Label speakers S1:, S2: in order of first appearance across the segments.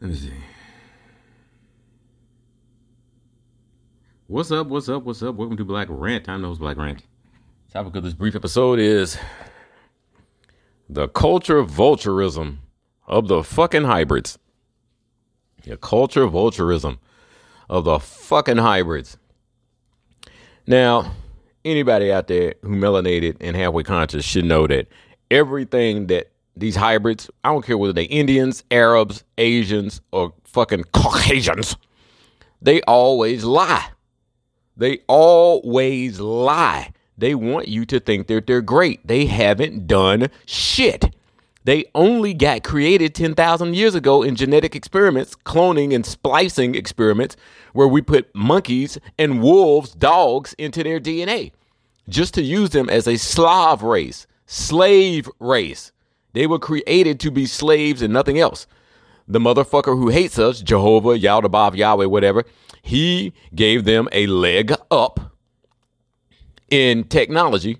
S1: Let me see. What's up? What's up? What's up? Welcome to Black Rant. I'm host Black Rant. Topic of this brief episode is the culture of vulturism of the fucking hybrids. The culture of vulturism of the fucking hybrids. Now, anybody out there who melanated and halfway conscious should know that everything that these hybrids, I don't care whether they Indians, Arabs, Asians, or fucking Caucasians, they always lie. They always lie. They want you to think that they're great. They haven't done shit. They only got created 10,000 years ago in genetic experiments, cloning and splicing experiments, where we put monkeys and wolves, dogs, into their DNA just to use them as a Slav race, slave race. They were created to be slaves and nothing else. The motherfucker who hates us, Jehovah, Yaldabaoth, Yahweh, whatever, he gave them a leg up in technology,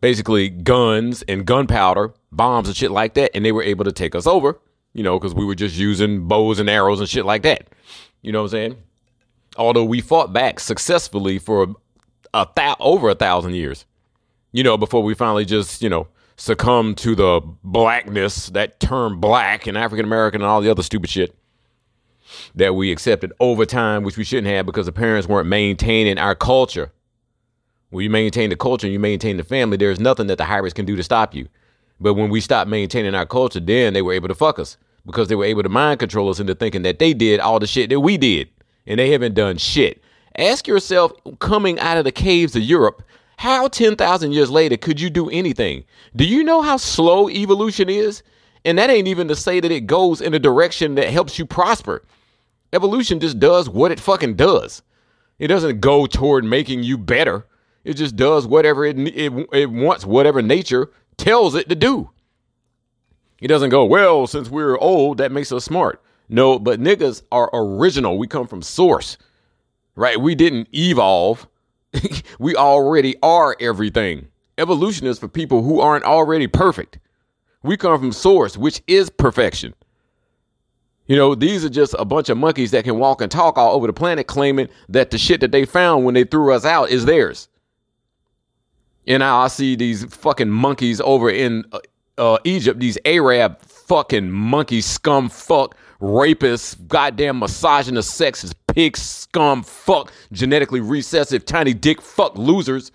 S1: basically guns and gunpowder, bombs and shit like that, and they were able to take us over, you know, because we were just using bows and arrows and shit like that. You know what I'm saying? Although we fought back successfully for a th- over a thousand years, you know, before we finally just, you know, succumb to the blackness, that term black and African American and all the other stupid shit that we accepted over time, which we shouldn't have because the parents weren't maintaining our culture. When you maintain the culture and you maintain the family, there's nothing that the hybrids can do to stop you. But when we stopped maintaining our culture, then they were able to fuck us because they were able to mind control us into thinking that they did all the shit that we did. And they haven't done shit. Ask yourself, coming out of the caves of Europe, how 10,000 years later could you do anything? Do you know how slow evolution is? And that ain't even to say that it goes in a direction that helps you prosper. Evolution just does what it fucking does. It doesn't go toward making you better. It just does whatever it, it, it wants, whatever nature tells it to do. It doesn't go, well, since we're old, that makes us smart. No, but niggas are original. We come from source, right? We didn't evolve. we already are everything. Evolution is for people who aren't already perfect. We come from source, which is perfection. You know, these are just a bunch of monkeys that can walk and talk all over the planet claiming that the shit that they found when they threw us out is theirs. And now I see these fucking monkeys over in uh, uh, Egypt, these Arab fucking monkey scum fuck rapists, goddamn misogynist, sexist, pig scum fuck, genetically recessive, tiny dick fuck losers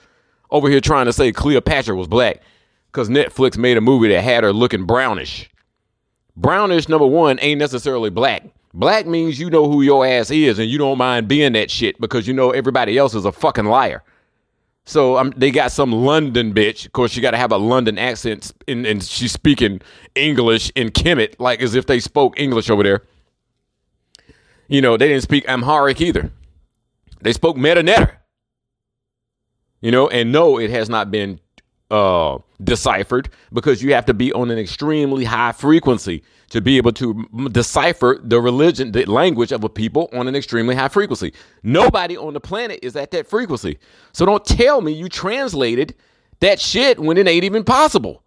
S1: over here trying to say Cleopatra was black because Netflix made a movie that had her looking brownish. Brownish, number one, ain't necessarily black. Black means you know who your ass is and you don't mind being that shit because you know everybody else is a fucking liar. So um, they got some London bitch. Of course, she got to have a London accent, and, and she's speaking English in Kemet, like as if they spoke English over there. You know, they didn't speak Amharic either. They spoke Medu Neter. You know, and no, it has not been uh, deciphered because you have to be on an extremely high frequency to be able to decipher the religion, the language of a people on an extremely high frequency. Nobody on the planet is at that frequency. So don't tell me you translated that shit when it ain't even possible.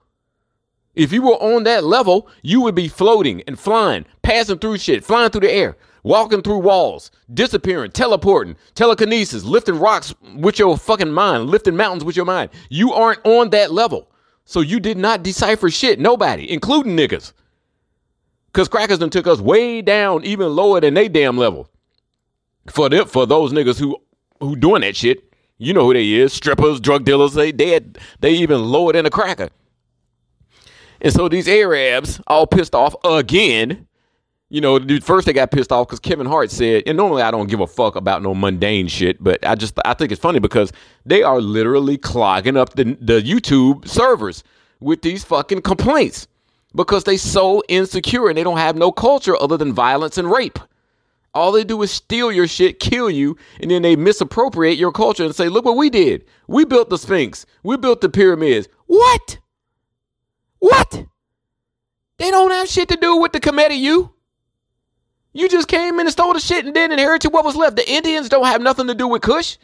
S1: If you were on that level, you would be floating and flying, passing through shit, flying through the air, walking through walls, disappearing, teleporting, telekinesis, lifting rocks with your fucking mind, lifting mountains with your mind. You aren't on that level. So you did not decipher shit. Nobody, including niggas. Because crackers done took us way down, even lower than they damn level. For them, for those niggas who who doing that shit, you know who they is. Strippers, drug dealers, they dead. They even lower than a cracker. And so these Arabs all pissed off again. You know, first they got pissed off because Kevin Hart said, and normally I don't give a fuck about no mundane shit, but I just I think it's funny because they are literally clogging up the the YouTube servers with these fucking complaints because they so insecure and they don't have no culture other than violence and rape. All they do is steal your shit, kill you, and then they misappropriate your culture and say, look what we did. We built the Sphinx. We built the pyramids. What? What? They don't have shit to do with the committee, you. You just came in and stole the shit and then inherited what was left. The Indians don't have nothing to do with Kush.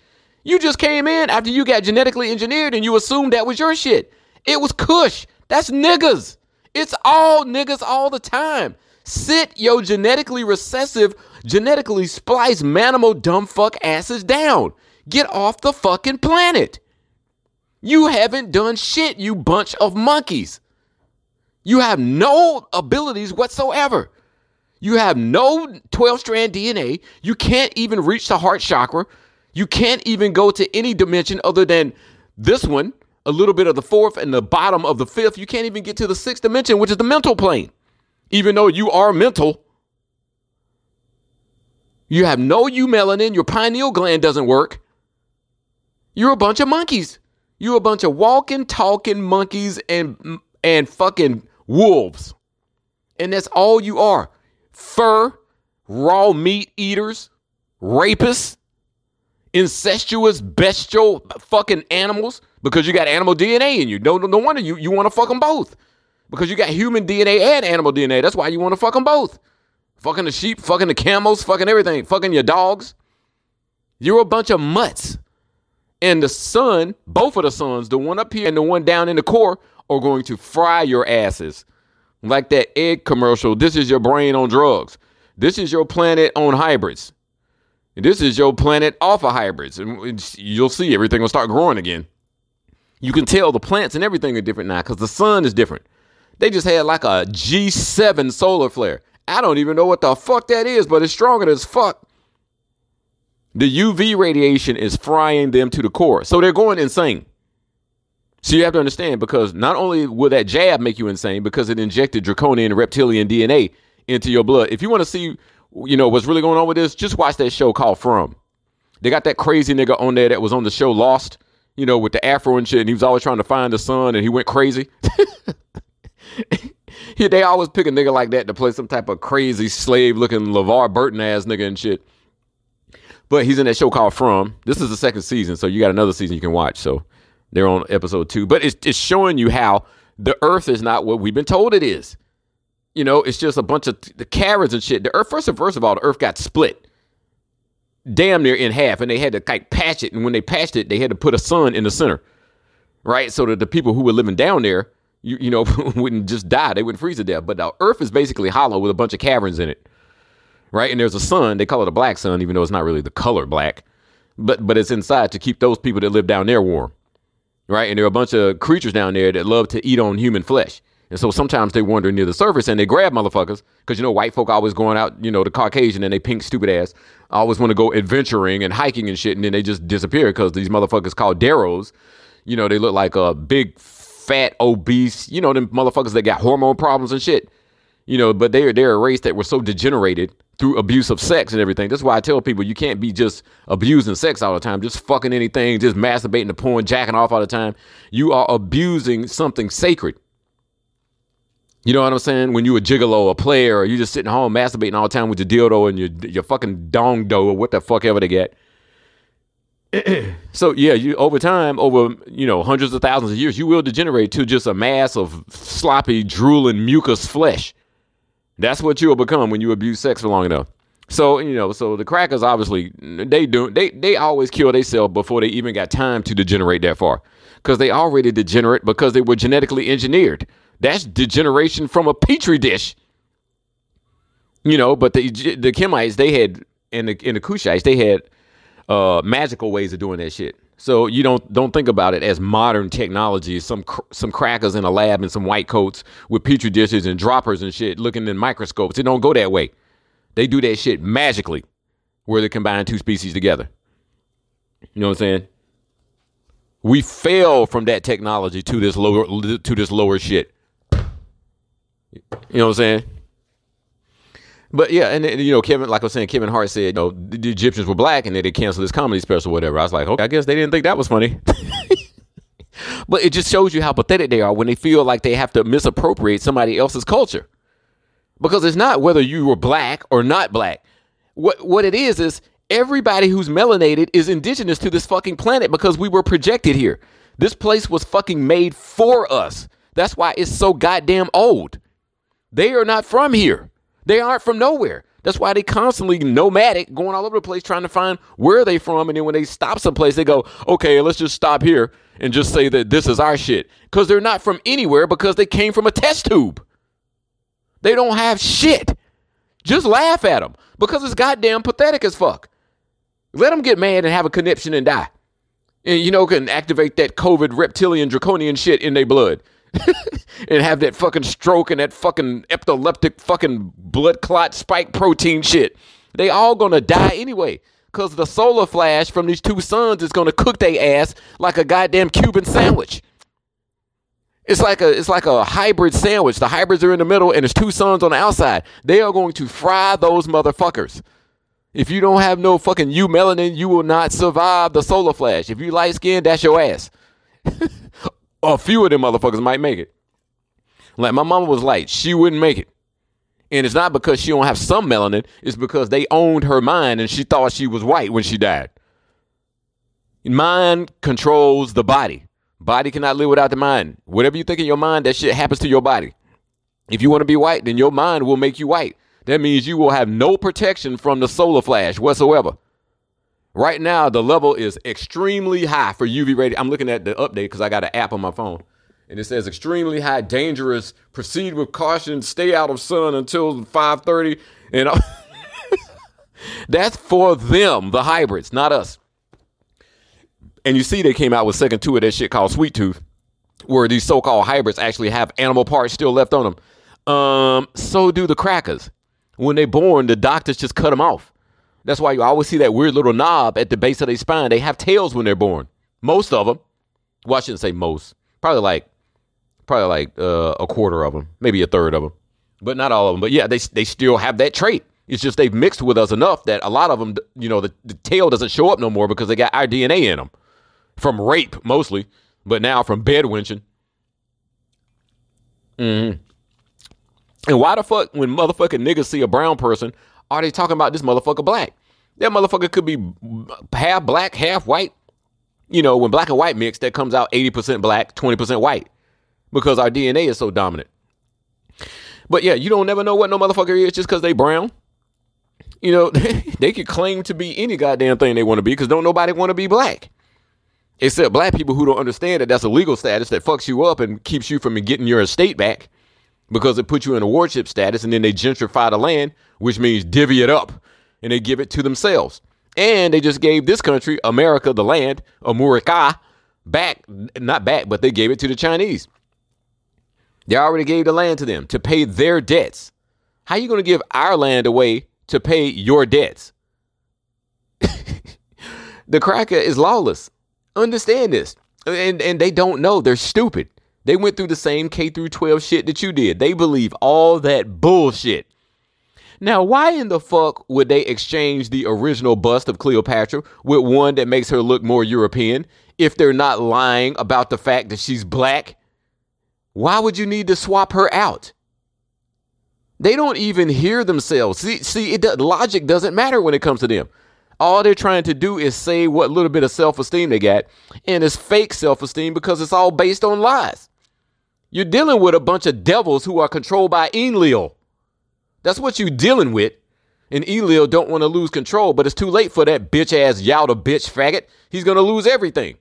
S1: You just came in after you got genetically engineered and you assumed that was your shit. It was Kush. That's niggas. It's all niggas all the time. Sit your genetically recessive, genetically spliced manimal dumb fuck asses down. Get off the fucking planet. You haven't done shit, you bunch of monkeys. You have no abilities whatsoever. You have no 12 strand DNA. You can't even reach the heart chakra. You can't even go to any dimension other than this one, a little bit of the fourth and the bottom of the fifth. You can't even get to the sixth dimension, which is the mental plane. Even though you are mental, you have no eumelanin, your pineal gland doesn't work. You're a bunch of monkeys. You're a bunch of walking, talking monkeys and and fucking wolves. And that's all you are. Fur, raw meat eaters, rapists, incestuous, bestial fucking animals because you got animal DNA in you. No, no, no wonder you, you want to fuck them both because you got human DNA and animal DNA. That's why you want to fuck them both. Fucking the sheep, fucking the camels, fucking everything, fucking your dogs. You're a bunch of mutts. And the sun, both of the suns, the one up here and the one down in the core, are going to fry your asses. Like that egg commercial. This is your brain on drugs. This is your planet on hybrids. This is your planet off of hybrids. And you'll see everything will start growing again. You can tell the plants and everything are different now because the sun is different. They just had like a G7 solar flare. I don't even know what the fuck that is, but it's stronger as fuck. The UV radiation is frying them to the core. So they're going insane. So you have to understand because not only will that jab make you insane because it injected draconian reptilian DNA into your blood. If you want to see, you know, what's really going on with this, just watch that show called From. They got that crazy nigga on there that was on the show Lost, you know, with the afro and shit, and he was always trying to find the sun and he went crazy. they always pick a nigga like that to play some type of crazy slave looking LeVar Burton ass nigga and shit. But he's in that show called From. This is the second season, so you got another season you can watch. So they're on episode two. But it's it's showing you how the earth is not what we've been told it is. You know, it's just a bunch of the caverns and shit. The earth, first of first of all, the earth got split damn near in half, and they had to like patch it. And when they patched it, they had to put a sun in the center, right? So that the people who were living down there you, you know, wouldn't just die. They wouldn't freeze to death. But the Earth is basically hollow with a bunch of caverns in it, right? And there's a sun. They call it a black sun, even though it's not really the color black. But but it's inside to keep those people that live down there warm, right? And there are a bunch of creatures down there that love to eat on human flesh. And so sometimes they wander near the surface and they grab motherfuckers because you know white folk always going out, you know, the Caucasian and they pink stupid ass always want to go adventuring and hiking and shit, and then they just disappear because these motherfuckers called Deros, you know, they look like a big fat, obese, you know, them motherfuckers that got hormone problems and shit. You know, but they're they're a race that was so degenerated through abuse of sex and everything. That's why I tell people you can't be just abusing sex all the time, just fucking anything, just masturbating the porn, jacking off all the time. You are abusing something sacred. You know what I'm saying? When you a gigolo, a player, or you just sitting home masturbating all the time with your dildo and your your fucking dong do or what the fuck ever they get. so yeah, you over time, over you know hundreds of thousands of years, you will degenerate to just a mass of sloppy, drooling, mucus flesh. That's what you will become when you abuse sex for long enough. So you know, so the crackers obviously they do they they always kill themselves before they even got time to degenerate that far, because they already degenerate because they were genetically engineered. That's degeneration from a petri dish. You know, but the the Kemites they had in the in the Kushites they had uh, magical ways of doing that shit. So you don't don't think about it as modern technology, some cr- some crackers in a lab and some white coats with petri dishes and droppers and shit looking in microscopes. It don't go that way. They do that shit magically, where they combine two species together. You know what I'm saying? We fell from that technology to this lower to this lower shit. You know what I'm saying? But yeah, and, and, you know, Kevin, like I was saying, Kevin Hart said, you know, the, the Egyptians were black and they canceled this comedy special, whatever. I was like, okay, I guess they didn't think that was funny. but it just shows you how pathetic they are when they feel like they have to misappropriate somebody else's culture. Because it's not whether you were black or not black. What what it is is everybody who's melanated is indigenous to this fucking planet because we were projected here. This place was fucking made for us. That's why it's so goddamn old. They are not from here. They aren't from nowhere. That's why they constantly nomadic, going all over the place trying to find where they from. And then when they stop someplace, they go, okay, let's just stop here and just say that this is our shit. Because they're not from anywhere because they came from a test tube. They don't have shit. Just laugh at them because it's goddamn pathetic as fuck. Let them get mad and have a conniption and die. And, you know, can activate that COVID reptilian draconian shit in their blood. and have that fucking stroke and that fucking epileptic fucking blood clot spike protein shit. They all gonna die anyway. Cause the solar flash from these two suns is gonna cook their ass like a goddamn Cuban sandwich. It's like a it's like a hybrid sandwich. The hybrids are in the middle and there's two suns on the outside. They are going to fry those motherfuckers. If you don't have no fucking eumelanin, you will not survive the solar flash. If you light skin, that's your ass. a few of them motherfuckers might make it. Like my mama was light, she wouldn't make it. And it's not because she don't have some melanin, it's because they owned her mind and she thought she was white when she died. Mind controls the body. Body cannot live without the mind. Whatever you think in your mind, that shit happens to your body. If you want to be white, then your mind will make you white. That means you will have no protection from the solar flash whatsoever. Right now, the level is extremely high for UV rating. I'm looking at the update because I got an app on my phone. And it says extremely high, dangerous, proceed with caution, stay out of sun until 5:30. And that's for them, the hybrids, not us. And you see they came out with second two of that shit called Sweet Tooth, where these so-called hybrids actually have animal parts still left on them. Um, so do the crackers. When they're born, the doctors just cut them off. That's why you always see that weird little knob at the base of their spine. They have tails when they're born. Most of them. Well, I shouldn't say most. Probably like, probably like uh, a quarter of them, maybe a third of them, but not all of them. But yeah, they they still have that trait. It's just they've mixed with us enough that a lot of them, you know, the, the tail doesn't show up no more because they got our DNA in them from rape mostly, but now from bed wenching. Mm-hmm. And why the fuck, when motherfucking niggas see a brown person, are they talking about this motherfucker black? That motherfucker could be half black, half white. You know, when black and white mix, that comes out 80% black, 20% white because our DNA is so dominant. But yeah, you don't never know what no motherfucker is just because they brown. You know, they could claim to be any goddamn thing they want to be because don't nobody want to be black. Except black people who don't understand that that's a legal status that fucks you up and keeps you from getting your estate back because it puts you in a wardship status and then they gentrify the land, which means divvy it up and they give it to themselves. And they just gave this country, America, the land, America, back, not back, but they gave it to the Chinese. They already gave the land to them to pay their debts. How you going to give our land away to pay your debts? the cracker is lawless. Understand this. And, and they don't know. They're stupid. They went through the same K through 12 shit that you did. They believe all that bullshit. Now, why in the fuck would they exchange the original bust of Cleopatra with one that makes her look more European if they're not lying about the fact that she's black? Why would you need to swap her out? They don't even hear themselves. See, see, it logic doesn't matter when it comes to them. All they're trying to do is say what little bit of self-esteem they got, and it's fake self-esteem because it's all based on lies. You're dealing with a bunch of devils who are controlled by Enlil. That's what you're dealing with. And Enlil don't want to lose control, but it's too late for that bitch ass Yalda bitch faggot. He's to lose everything.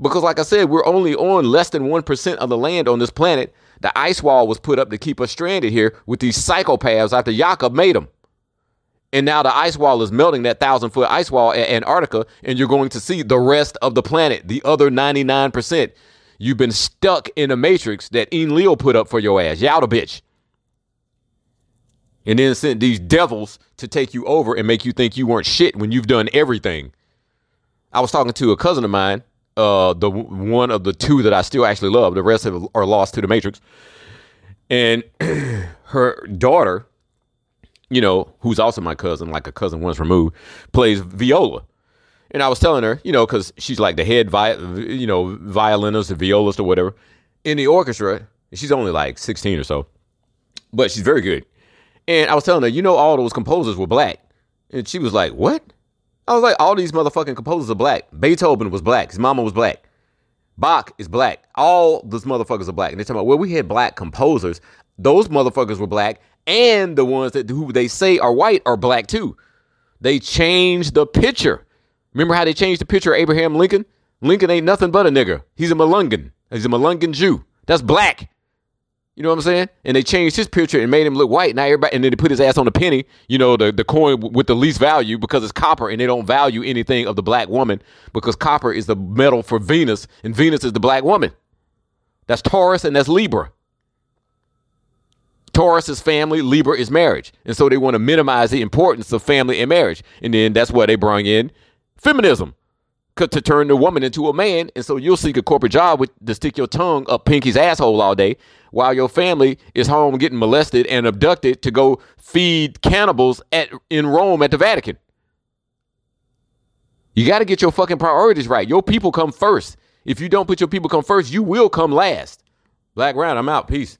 S1: Because, like I said, we're only on less than 1% of the land on this planet. The ice wall was put up to keep us stranded here with these psychopaths after Yakub made them. And now the ice wall is melting that thousand foot ice wall at Antarctica, and you're going to see the rest of the planet, the other 99%. You've been stuck in a matrix that Enlil put up for your ass. Y'all bitch. And then sent these devils to take you over and make you think you weren't shit when you've done everything. I was talking to a cousin of mine, uh, the one of the two that I still actually love. The rest have, are lost to the matrix. And her daughter, you know, who's also my cousin, like a cousin once removed, plays viola. And I was telling her, you know, because she's like the head, vi- you know, violinist or violist or whatever in the orchestra. She's only like 16 or so, but she's very good. And I was telling her, you know, all those composers were black. And she was like, what? I was like, all these motherfucking composers are black. Beethoven was black. His mama was black. Bach is black. All those motherfuckers are black. And they're talking about, well, we had black composers. Those motherfuckers were black. And the ones that who they say are white are black too. They changed the picture. Remember how they changed the picture of Abraham Lincoln? Lincoln ain't nothing but a nigger. He's a Melungeon. He's a Melungeon Jew. That's black. You know what I'm saying? And they changed his picture and made him look white. Now everybody, and then they put his ass on the penny, you know, the, the coin with the least value because it's copper and they don't value anything of the black woman because copper is the metal for Venus and Venus is the black woman. That's Taurus and that's Libra. Taurus is family, Libra is marriage. And so they want to minimize the importance of family and marriage. And then that's why they bring in feminism to turn the woman into a man. And so you'll seek a corporate job with to stick your tongue up Pinky's asshole all day while your family is home getting molested and abducted to go feed cannibals at in Rome at the Vatican. You got to get your fucking priorities right. Your people come first. If you don't put your people come first, you will come last. Black Rant, I'm out. Peace.